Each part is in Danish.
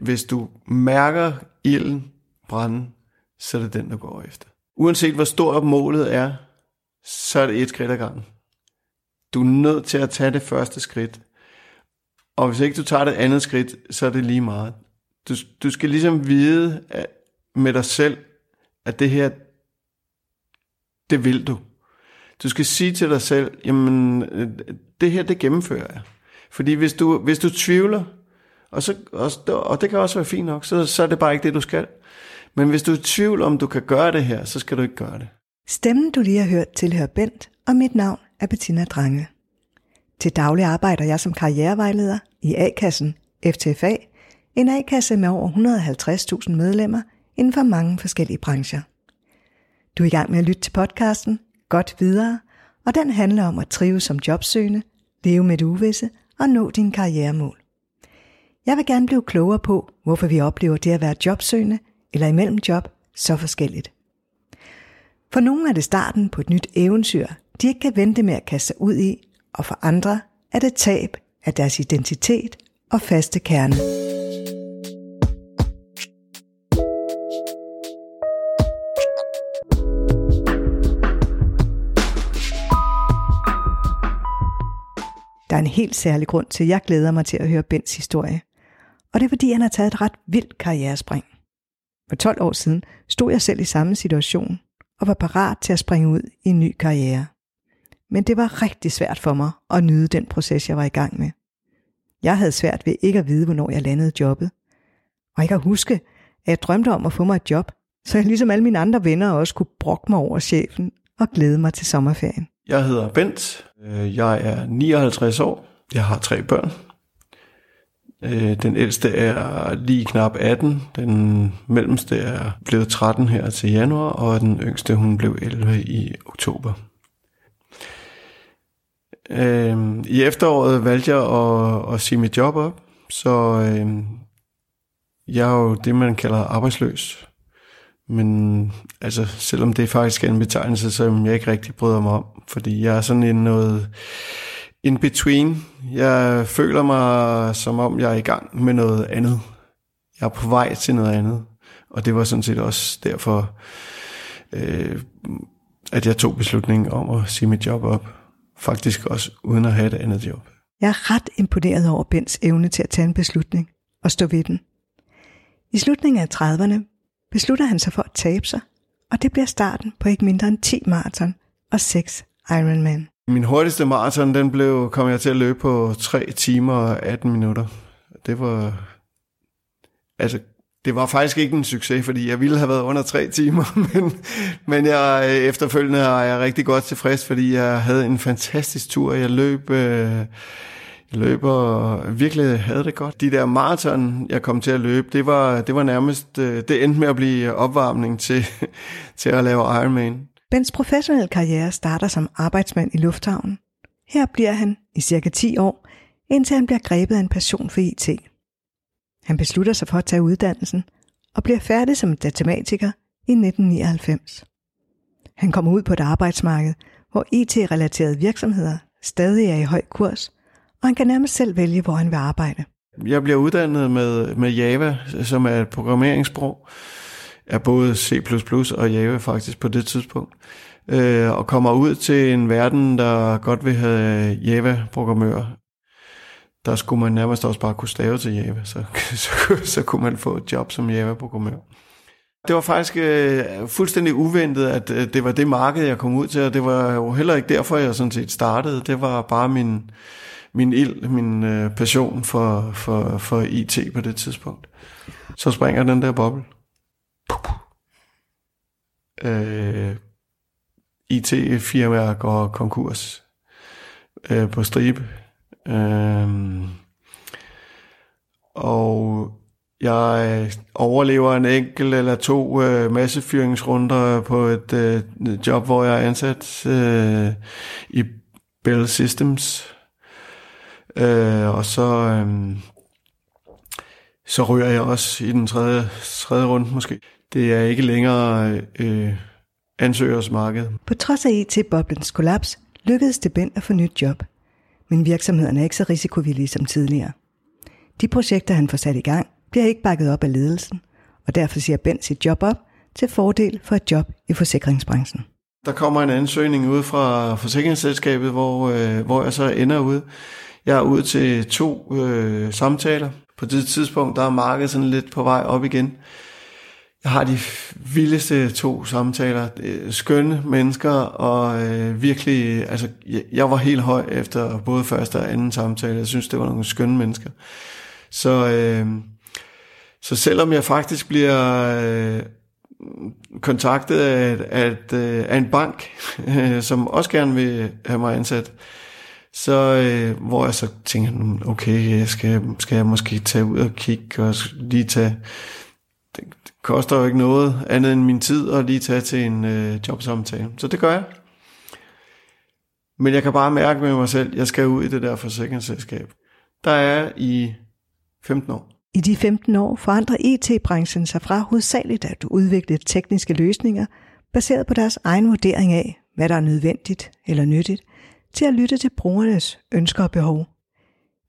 hvis du mærker ilden brænde, så er det den, du går efter. Uanset hvor stort målet er, så er det et skridt ad gangen. Du er nødt til at tage det første skridt. Og hvis ikke du tager det andet skridt, så er det lige meget. Du, du skal ligesom vide at, med dig selv, at det her, det vil du. Du skal sige til dig selv, jamen, øh, det her, det gennemfører jeg. Fordi hvis du, hvis du tvivler, og, så, og, og det kan også være fint nok, så, så er det bare ikke det, du skal. Men hvis du er i tvivl om, du kan gøre det her, så skal du ikke gøre det. Stemmen, du lige har hørt, tilhører Bent, og mit navn er Bettina Drange. Til daglig arbejder jeg som karrierevejleder i A-kassen FTFA, en A-kasse med over 150.000 medlemmer inden for mange forskellige brancher. Du er i gang med at lytte til podcasten Godt Videre, og den handler om at trives som jobsøgende, leve med det uvisse og nå dine karrieremål. Jeg vil gerne blive klogere på, hvorfor vi oplever det at være jobsøgende eller imellem job så forskelligt. For nogle er det starten på et nyt eventyr, de ikke kan vente med at kaste sig ud i, og for andre er det tab af deres identitet og faste kerne. Der er en helt særlig grund til, at jeg glæder mig til at høre Bens historie. Og det er fordi, han har taget et ret vildt karrierespring. For 12 år siden stod jeg selv i samme situation og var parat til at springe ud i en ny karriere. Men det var rigtig svært for mig at nyde den proces, jeg var i gang med. Jeg havde svært ved ikke at vide, hvornår jeg landede jobbet. Og jeg kan huske, at jeg drømte om at få mig et job, så jeg ligesom alle mine andre venner også kunne brokke mig over chefen og glæde mig til sommerferien. Jeg hedder Bent. Øh, jeg er 59 år. Jeg har tre børn. Øh, den ældste er lige knap 18, den mellemste er blevet 13 her til januar, og den yngste hun blev 11 i oktober. Øh, I efteråret valgte jeg at, at sige mit job op, så øhm, jeg er jo det, man kalder arbejdsløs. Men altså, selvom det faktisk er en betegnelse, som jeg ikke rigtig bryder mig om, fordi jeg er sådan en noget in between. Jeg føler mig som om, jeg er i gang med noget andet. Jeg er på vej til noget andet. Og det var sådan set også derfor, øh, at jeg tog beslutningen om at sige mit job op. Faktisk også uden at have et andet job. Jeg er ret imponeret over Bens evne til at tage en beslutning og stå ved den. I slutningen af 30'erne beslutter han sig for at tabe sig, og det bliver starten på ikke mindre end 10 maraton og 6 Ironman. Min hurtigste maraton, den blev, kom jeg til at løbe på 3 timer og 18 minutter. Det var, altså, det var faktisk ikke en succes, fordi jeg ville have været under 3 timer, men, men jeg, efterfølgende er jeg rigtig godt tilfreds, fordi jeg havde en fantastisk tur. Jeg løb, øh, jeg løb og virkelig havde det godt. De der maraton, jeg kom til at løbe, det var, det var nærmest, øh, det endte med at blive opvarmning til, til at lave Ironman. Bens professionelle karriere starter som arbejdsmand i lufthavnen. Her bliver han i cirka 10 år, indtil han bliver grebet af en passion for IT. Han beslutter sig for at tage uddannelsen og bliver færdig som datamatiker i 1999. Han kommer ud på et arbejdsmarked, hvor IT-relaterede virksomheder stadig er i høj kurs, og han kan nærmest selv vælge, hvor han vil arbejde. Jeg bliver uddannet med, med Java, som er et programmeringssprog, er både C++ og Java faktisk på det tidspunkt, øh, og kommer ud til en verden, der godt vil have Java-programmører. Der skulle man nærmest også bare kunne stave til Java, så, så, så kunne man få et job som Java-programmør. Det var faktisk øh, fuldstændig uventet, at øh, det var det marked, jeg kom ud til, og det var jo heller ikke derfor, jeg sådan set startede. Det var bare min, min ild, min øh, passion for, for, for IT på det tidspunkt. Så springer den der boble. Øh, IT-firmaer går konkurs øh, på stribe. Øh, og jeg overlever en enkelt eller to øh, massefyringsrunder på et øh, job, hvor jeg er ansat øh, i Bell Systems. Øh, og så, øh, så ryger jeg også i den tredje, tredje runde måske. Det er ikke længere øh, ansøgersmarked. På trods af IT-boblens kollaps lykkedes det Ben at få nyt job. Men virksomhederne er ikke så risikovillige som tidligere. De projekter, han får sat i gang, bliver ikke bakket op af ledelsen, og derfor siger Bent sit job op til fordel for et job i forsikringsbranchen. Der kommer en ansøgning ud fra forsikringsselskabet, hvor, øh, hvor jeg så ender ud. Jeg er ude til to øh, samtaler. På det tidspunkt, der er markedet sådan lidt på vej op igen. Jeg har de vildeste to samtaler. Skønne mennesker, og øh, virkelig, altså, jeg var helt høj efter både første og anden samtale. Jeg synes, det var nogle skønne mennesker. Så, øh, så selvom jeg faktisk bliver øh, kontaktet af, af, øh, af en bank, øh, som også gerne vil have mig ansat, så øh, hvor jeg så tænker, hmm, okay, jeg skal, skal jeg måske tage ud og kigge og lige tage det, det koster jo ikke noget andet end min tid at lige tage til en øh, jobsamtale. Så det gør jeg. Men jeg kan bare mærke med mig selv, jeg skal ud i det der forsikringsselskab. Der er i 15 år. I de 15 år forandrer IT-branchen sig fra hovedsageligt at udvikle tekniske løsninger, baseret på deres egen vurdering af, hvad der er nødvendigt eller nyttigt, til at lytte til brugernes ønsker og behov.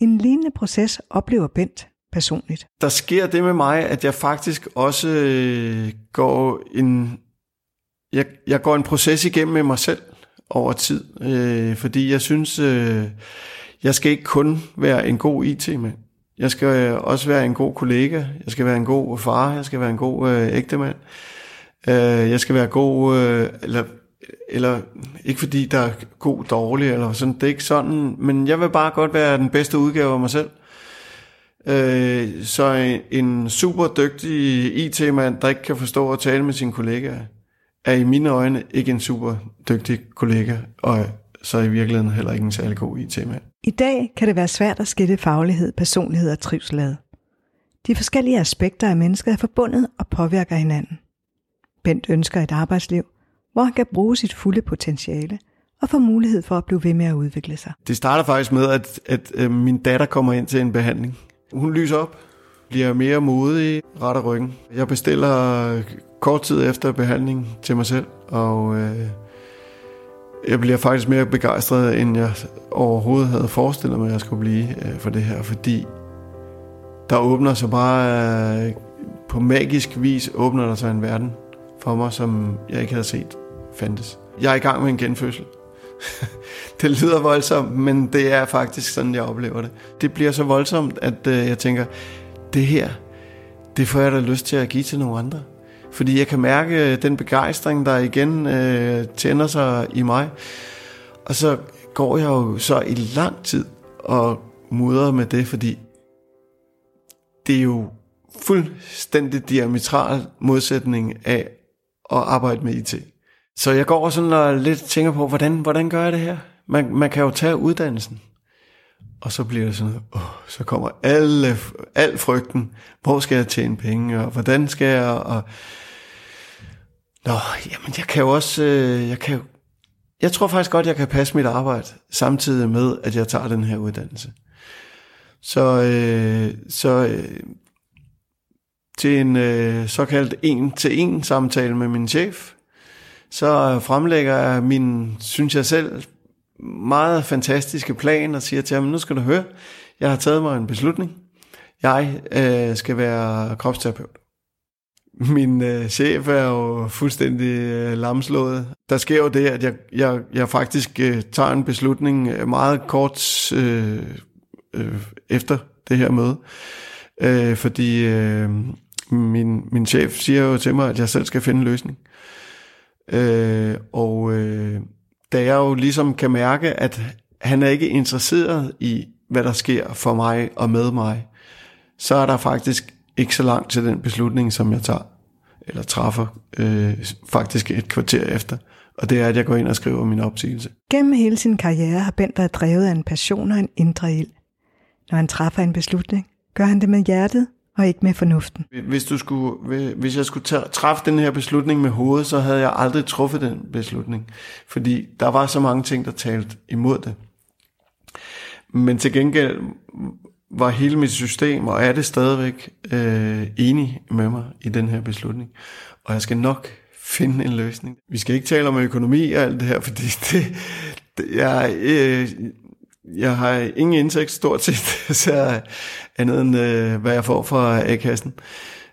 En lignende proces oplever Bent personligt. Der sker det med mig, at jeg faktisk også øh, går en, jeg, jeg går en proces igennem med mig selv over tid, øh, fordi jeg synes, øh, jeg skal ikke kun være en god IT-mand. Jeg skal øh, også være en god kollega, jeg skal være en god far, jeg skal være en god øh, ægtemand. Øh, jeg skal være god, øh, eller, eller ikke fordi der er god dårlig, eller sådan, det er ikke sådan, men jeg vil bare godt være den bedste udgave af mig selv. Øh, så en super dygtig IT-mand, der ikke kan forstå at tale med sine kollegaer, er i mine øjne ikke en super dygtig kollega, og så i virkeligheden heller ikke en særlig god IT-mand. I dag kan det være svært at skille faglighed, personlighed og trivsel De forskellige aspekter af mennesket er forbundet og påvirker hinanden. Bent ønsker et arbejdsliv, hvor han kan bruge sit fulde potentiale og få mulighed for at blive ved med at udvikle sig. Det starter faktisk med, at, at, øh, min datter kommer ind til en behandling. Hun lyser op, bliver mere modig, retter ryggen. Jeg bestiller øh, kort tid efter behandling til mig selv, og øh, jeg bliver faktisk mere begejstret, end jeg overhovedet havde forestillet mig, at jeg skulle blive øh, for det her, fordi der åbner sig bare, øh, på magisk vis åbner der sig en verden for mig, som jeg ikke havde set fandtes. Jeg er i gang med en genfødsel. det lyder voldsomt, men det er faktisk sådan, jeg oplever det. Det bliver så voldsomt, at øh, jeg tænker, det her, det får jeg da lyst til at give til nogle andre. Fordi jeg kan mærke øh, den begejstring, der igen øh, tænder sig i mig. Og så går jeg jo så i lang tid og mudrer med det, fordi det er jo fuldstændig diametral modsætning af at arbejde med IT. Så jeg går sådan og lidt tænker på, hvordan, hvordan gør jeg det her? Man, man kan jo tage uddannelsen. Og så bliver det sådan, åh, så kommer alle, al frygten. Hvor skal jeg tjene penge, og hvordan skal jeg, og... Nå, jamen jeg kan jo også, øh, jeg kan jo, jeg tror faktisk godt, jeg kan passe mit arbejde, samtidig med, at jeg tager den her uddannelse. Så, øh, så øh, til en øh, såkaldt en-til-en samtale med min chef, så fremlægger jeg min, synes jeg selv, meget fantastiske plan og siger til ham, nu skal du høre, jeg har taget mig en beslutning. Jeg øh, skal være kropsterapeut. Min øh, chef er jo fuldstændig øh, lamslået. Der sker jo det, at jeg, jeg, jeg faktisk øh, tager en beslutning øh, meget kort øh, øh, efter det her møde. Øh, fordi øh, min, min chef siger jo til mig, at jeg selv skal finde en løsning. Øh, og øh, da jeg jo ligesom kan mærke, at han er ikke interesseret i, hvad der sker for mig og med mig, så er der faktisk ikke så langt til den beslutning, som jeg tager, eller træffer øh, faktisk et kvarter efter. Og det er, at jeg går ind og skriver min opsigelse. Gennem hele sin karriere har Bent været drevet af en passion og en indre ild. Når han træffer en beslutning, gør han det med hjertet og ikke med fornuften. Hvis, du skulle, hvis jeg skulle træffe den her beslutning med hovedet, så havde jeg aldrig truffet den beslutning. Fordi der var så mange ting, der talte imod det. Men til gengæld var hele mit system, og er det stadigvæk, øh, enig med mig i den her beslutning. Og jeg skal nok finde en løsning. Vi skal ikke tale om økonomi og alt det her, fordi det, det jeg, øh, jeg har ingen indtægt stort set, så andet end øh, hvad jeg får fra A-kassen.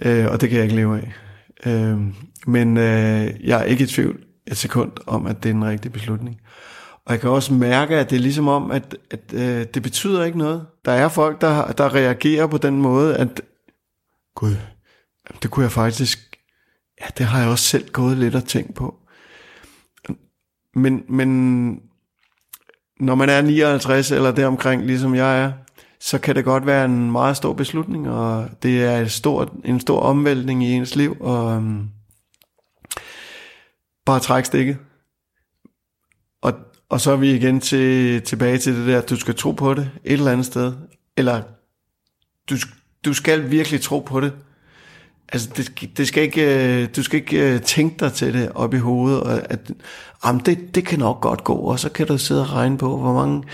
Øh, og det kan jeg ikke leve af. Øh, men øh, jeg er ikke i tvivl et sekund om, at det er en rigtig beslutning. Og jeg kan også mærke, at det er ligesom om, at, at øh, det betyder ikke noget. Der er folk, der, der reagerer på den måde, at gud, det kunne jeg faktisk, ja, det har jeg også selv gået lidt og tænkt på. Men, men når man er 59 eller deromkring, ligesom jeg er, så kan det godt være en meget stor beslutning, og det er et stort, en stor omvæltning i ens liv, og øhm, bare træk stikket. Og, og så er vi igen til, tilbage til det der, at du skal tro på det et eller andet sted. Eller du, du skal virkelig tro på det. Altså, det, det skal ikke, øh, du skal ikke øh, tænke dig til det op i hovedet, og at jamen det, det kan nok godt gå, og så kan du sidde og regne på, hvor mange,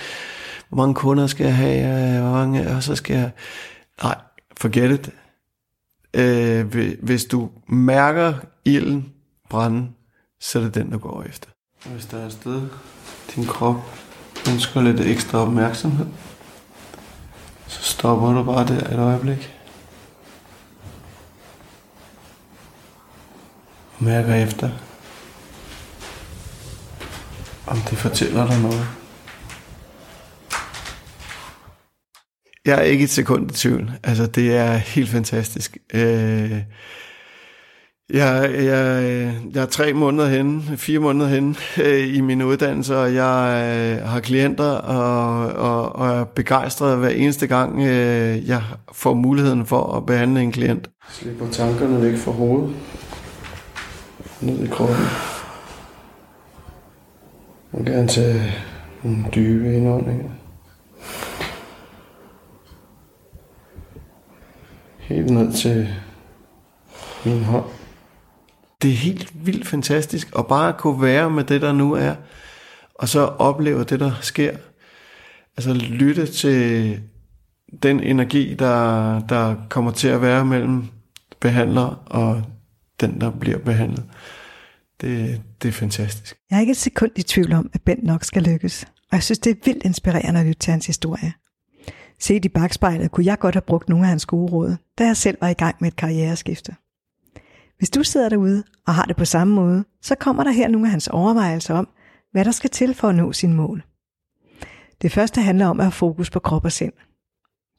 hvor mange kunder skal jeg have, øh, hvor mange, og så skal jeg... Nej, forget it. Øh, hvis du mærker ilden brænde, så er det den, du går efter. Hvis der er et sted, din krop ønsker lidt ekstra opmærksomhed, så stopper du bare der et øjeblik. Mærker efter, om det fortæller dig noget. Jeg er ikke et sekund i tvivl. Altså, det er helt fantastisk. Øh, jeg, jeg, jeg er tre måneder hen, fire måneder hen øh, i min uddannelse, og jeg øh, har klienter og, og, og er begejstret hver eneste gang, øh, jeg får muligheden for at behandle en klient. Slipper tankerne væk fra hovedet, ned i kroppen. Og gerne tage nogle dybe indåndinger. Helt ned til min hånd det er helt vildt fantastisk at bare kunne være med det, der nu er, og så opleve det, der sker. Altså lytte til den energi, der, der kommer til at være mellem behandler og den, der bliver behandlet. Det, det er fantastisk. Jeg er ikke et sekund i tvivl om, at Bent nok skal lykkes. Og jeg synes, det er vildt inspirerende at lytte til hans historie. Set i bagspejlet kunne jeg godt have brugt nogle af hans gode råd, da jeg selv var i gang med et karriereskifte. Hvis du sidder derude og har det på samme måde, så kommer der her nogle af hans overvejelser om, hvad der skal til for at nå sin mål. Det første handler om at have fokus på krop og sind.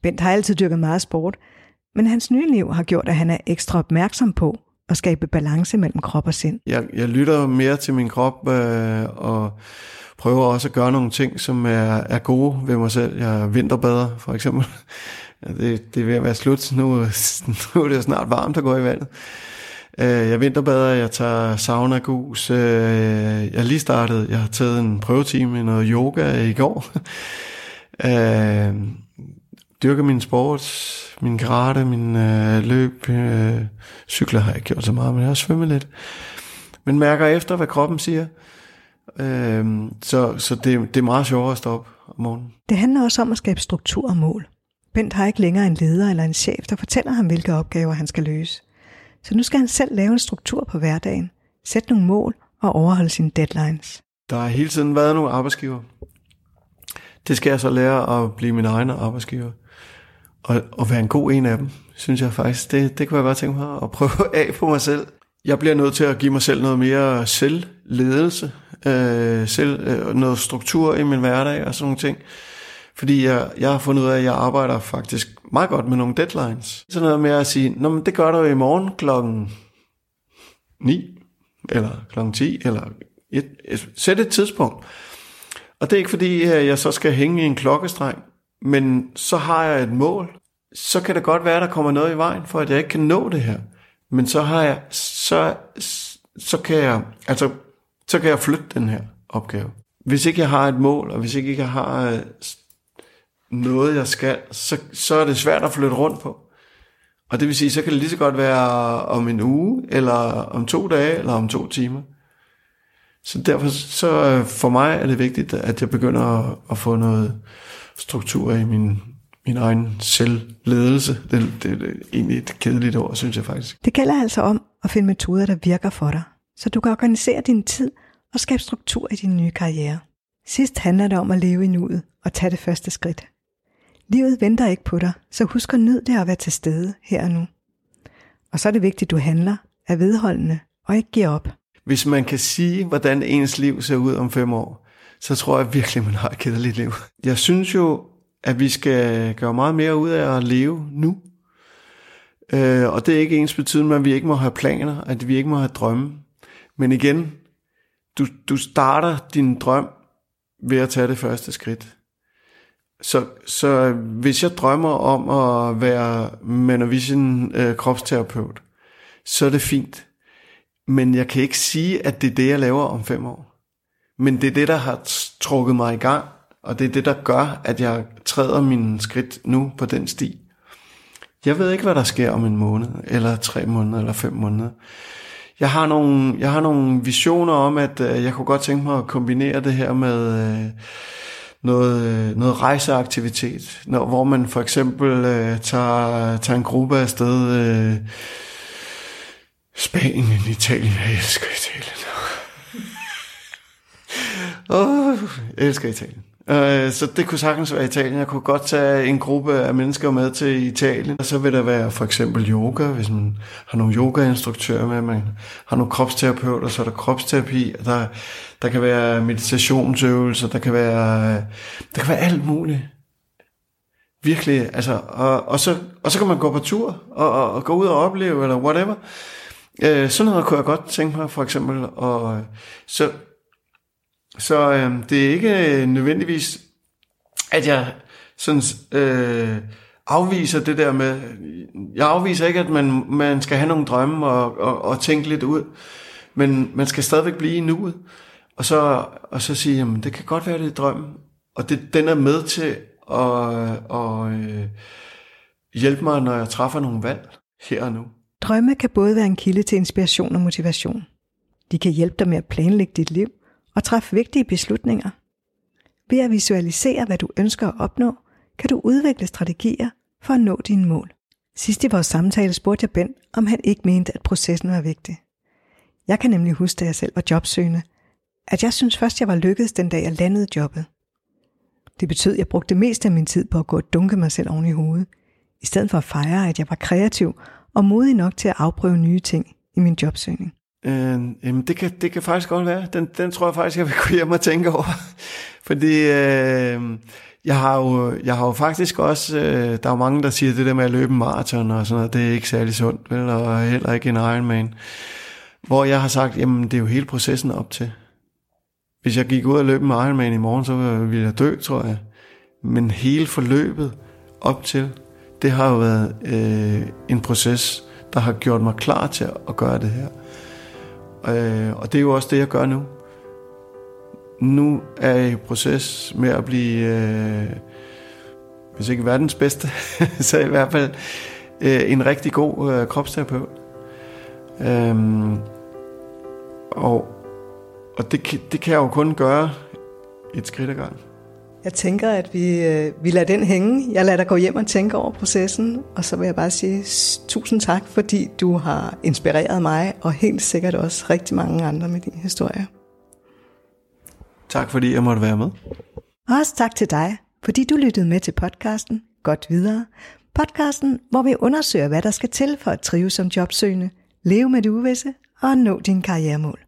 Bent har altid dyrket meget sport, men hans nye liv har gjort, at han er ekstra opmærksom på at skabe balance mellem krop og sind. Jeg, jeg lytter mere til min krop øh, og prøver også at gøre nogle ting, som er, er gode ved mig selv. Jeg vinterbader for eksempel. Det, det er ved at være slut. Nu, nu er det snart varmt at gå i vandet. Øh, jeg vinterbader, jeg tager sauna gus. Øh, jeg er lige startet, jeg har taget en prøvetime i noget yoga i går. øh, dyrker min sport, min karate, min øh, løb, øh, cykler har jeg ikke gjort så meget, men jeg har svømmet lidt. Men mærker efter, hvad kroppen siger. Øh, så så det, det er meget sjovere at stoppe om morgenen. Det handler også om at skabe struktur og mål. Bent har ikke længere en leder eller en chef, der fortæller ham, hvilke opgaver han skal løse. Så nu skal han selv lave en struktur på hverdagen, sætte nogle mål og overholde sine deadlines. Der har hele tiden været nogle arbejdsgiver. Det skal jeg så lære at blive min egen arbejdsgiver. Og, og være en god en af dem, synes jeg faktisk. Det, det kunne jeg godt tænke mig at prøve af på mig selv. Jeg bliver nødt til at give mig selv noget mere selvledelse, øh, selv, øh, noget struktur i min hverdag og sådan nogle ting. Fordi jeg, jeg har fundet ud af, at jeg arbejder faktisk meget godt med nogle deadlines. Så noget med at sige, Nå, men det gør du i morgen klokken 9, eller klokken 10, eller et, et, sæt et tidspunkt. Og det er ikke fordi, øh, jeg så skal hænge i en klokkestreng, men så har jeg et mål. Så kan det godt være, at der kommer noget i vejen, for at jeg ikke kan nå det her. Men så har jeg, så, så kan jeg, altså, så kan jeg flytte den her opgave. Hvis ikke jeg har et mål, og hvis ikke jeg har øh, noget, jeg skal, så, så er det svært at flytte rundt på. Og det vil sige, så kan det lige så godt være om en uge, eller om to dage, eller om to timer. Så derfor, så øh, for mig er det vigtigt, at jeg begynder at, at få noget struktur i min, min egen selvledelse. Det, det, det er egentlig et kedeligt ord, synes jeg faktisk. Det gælder altså om at finde metoder, der virker for dig, så du kan organisere din tid og skabe struktur i din nye karriere. Sidst handler det om at leve i nuet og tage det første skridt. Livet venter ikke på dig, så husk at nyde det at være til stede her og nu. Og så er det vigtigt, at du handler, er vedholdende og ikke giver op. Hvis man kan sige, hvordan ens liv ser ud om fem år, så tror jeg virkelig, man har et kedeligt liv. Jeg synes jo, at vi skal gøre meget mere ud af at leve nu. Øh, og det er ikke ens betydning, at vi ikke må have planer, at vi ikke må have drømme. Men igen, du, du starter din drøm ved at tage det første skridt. Så, så hvis jeg drømmer om at være Manovision øh, kropsterapeut, så er det fint. Men jeg kan ikke sige, at det er det, jeg laver om fem år. Men det er det, der har trukket mig i gang, og det er det, der gør, at jeg træder mine skridt nu på den sti. Jeg ved ikke, hvad der sker om en måned, eller tre måneder, eller fem måneder. Jeg har nogle, jeg har nogle visioner om, at øh, jeg kunne godt tænke mig at kombinere det her med øh, noget, øh, noget rejseaktivitet, når, hvor man for eksempel øh, tager, tager en gruppe afsted. Øh, Spanien, Italien, jeg elsker Italien. Åh, oh, jeg elsker Italien. Uh, så det kunne sagtens være Italien. Jeg kunne godt tage en gruppe af mennesker med til Italien. Og så vil der være for eksempel yoga, hvis man har nogle yogainstruktører med, man har nogle kropsterapeuter, så er der kropsterapi, og der, der kan være meditationsøvelser, der kan være, der kan være alt muligt. Virkelig, altså, og, og, så, og så kan man gå på tur, og, og, og gå ud og opleve, eller whatever. Øh, sådan noget kunne jeg godt tænke mig, for eksempel. Og, så så øh, det er ikke øh, nødvendigvis, at jeg sådan, øh, afviser det der med, jeg afviser ikke, at man, man skal have nogle drømme og, og, og tænke lidt ud, men man skal stadigvæk blive i nuet, og så, og så sige, jamen det kan godt være, det er drømmen, og det, den er med til at, og, øh, hjælpe mig, når jeg træffer nogle valg her og nu. Drømme kan både være en kilde til inspiration og motivation. De kan hjælpe dig med at planlægge dit liv – og træffe vigtige beslutninger. Ved at visualisere, hvad du ønsker at opnå, kan du udvikle strategier for at nå dine mål. Sidst i vores samtale spurgte jeg Ben, om han ikke mente, at processen var vigtig. Jeg kan nemlig huske, da jeg selv var jobsøgende, at jeg synes først, jeg var lykkedes den dag, jeg landede jobbet. Det betød, at jeg brugte mest af min tid på at gå og dunke mig selv oven i hovedet, i stedet for at fejre, at jeg var kreativ og modig nok til at afprøve nye ting i min jobsøgning. Øh, jamen det kan, det kan faktisk godt være. Den, den tror jeg faktisk, jeg vil gå hjem og tænke over. Fordi øh, jeg, har jo, jeg har jo faktisk også, øh, der er jo mange, der siger det der med at løbe en maraton og sådan noget, det er ikke særlig sundt, vel? og heller ikke en Ironman. Hvor jeg har sagt, jamen det er jo hele processen op til. Hvis jeg gik ud og løb en Ironman i morgen, så ville jeg dø, tror jeg. Men hele forløbet op til, det har jo været øh, en proces, der har gjort mig klar til at gøre det her. Øh, og det er jo også det, jeg gør nu. Nu er jeg i proces med at blive, øh, hvis ikke verdens bedste, så i hvert fald øh, en rigtig god øh, kropsterapeut. Øh, og og det, det kan jeg jo kun gøre et skridt ad gangen. Jeg tænker, at vi, øh, vi lader den hænge. Jeg lader dig gå hjem og tænke over processen, og så vil jeg bare sige tusind tak, fordi du har inspireret mig, og helt sikkert også rigtig mange andre med din historie. Tak fordi jeg måtte være med. Og også tak til dig, fordi du lyttede med til podcasten Godt Videre. Podcasten, hvor vi undersøger, hvad der skal til for at trives som jobsøgende, leve med det uvisse og nå dine karrieremål.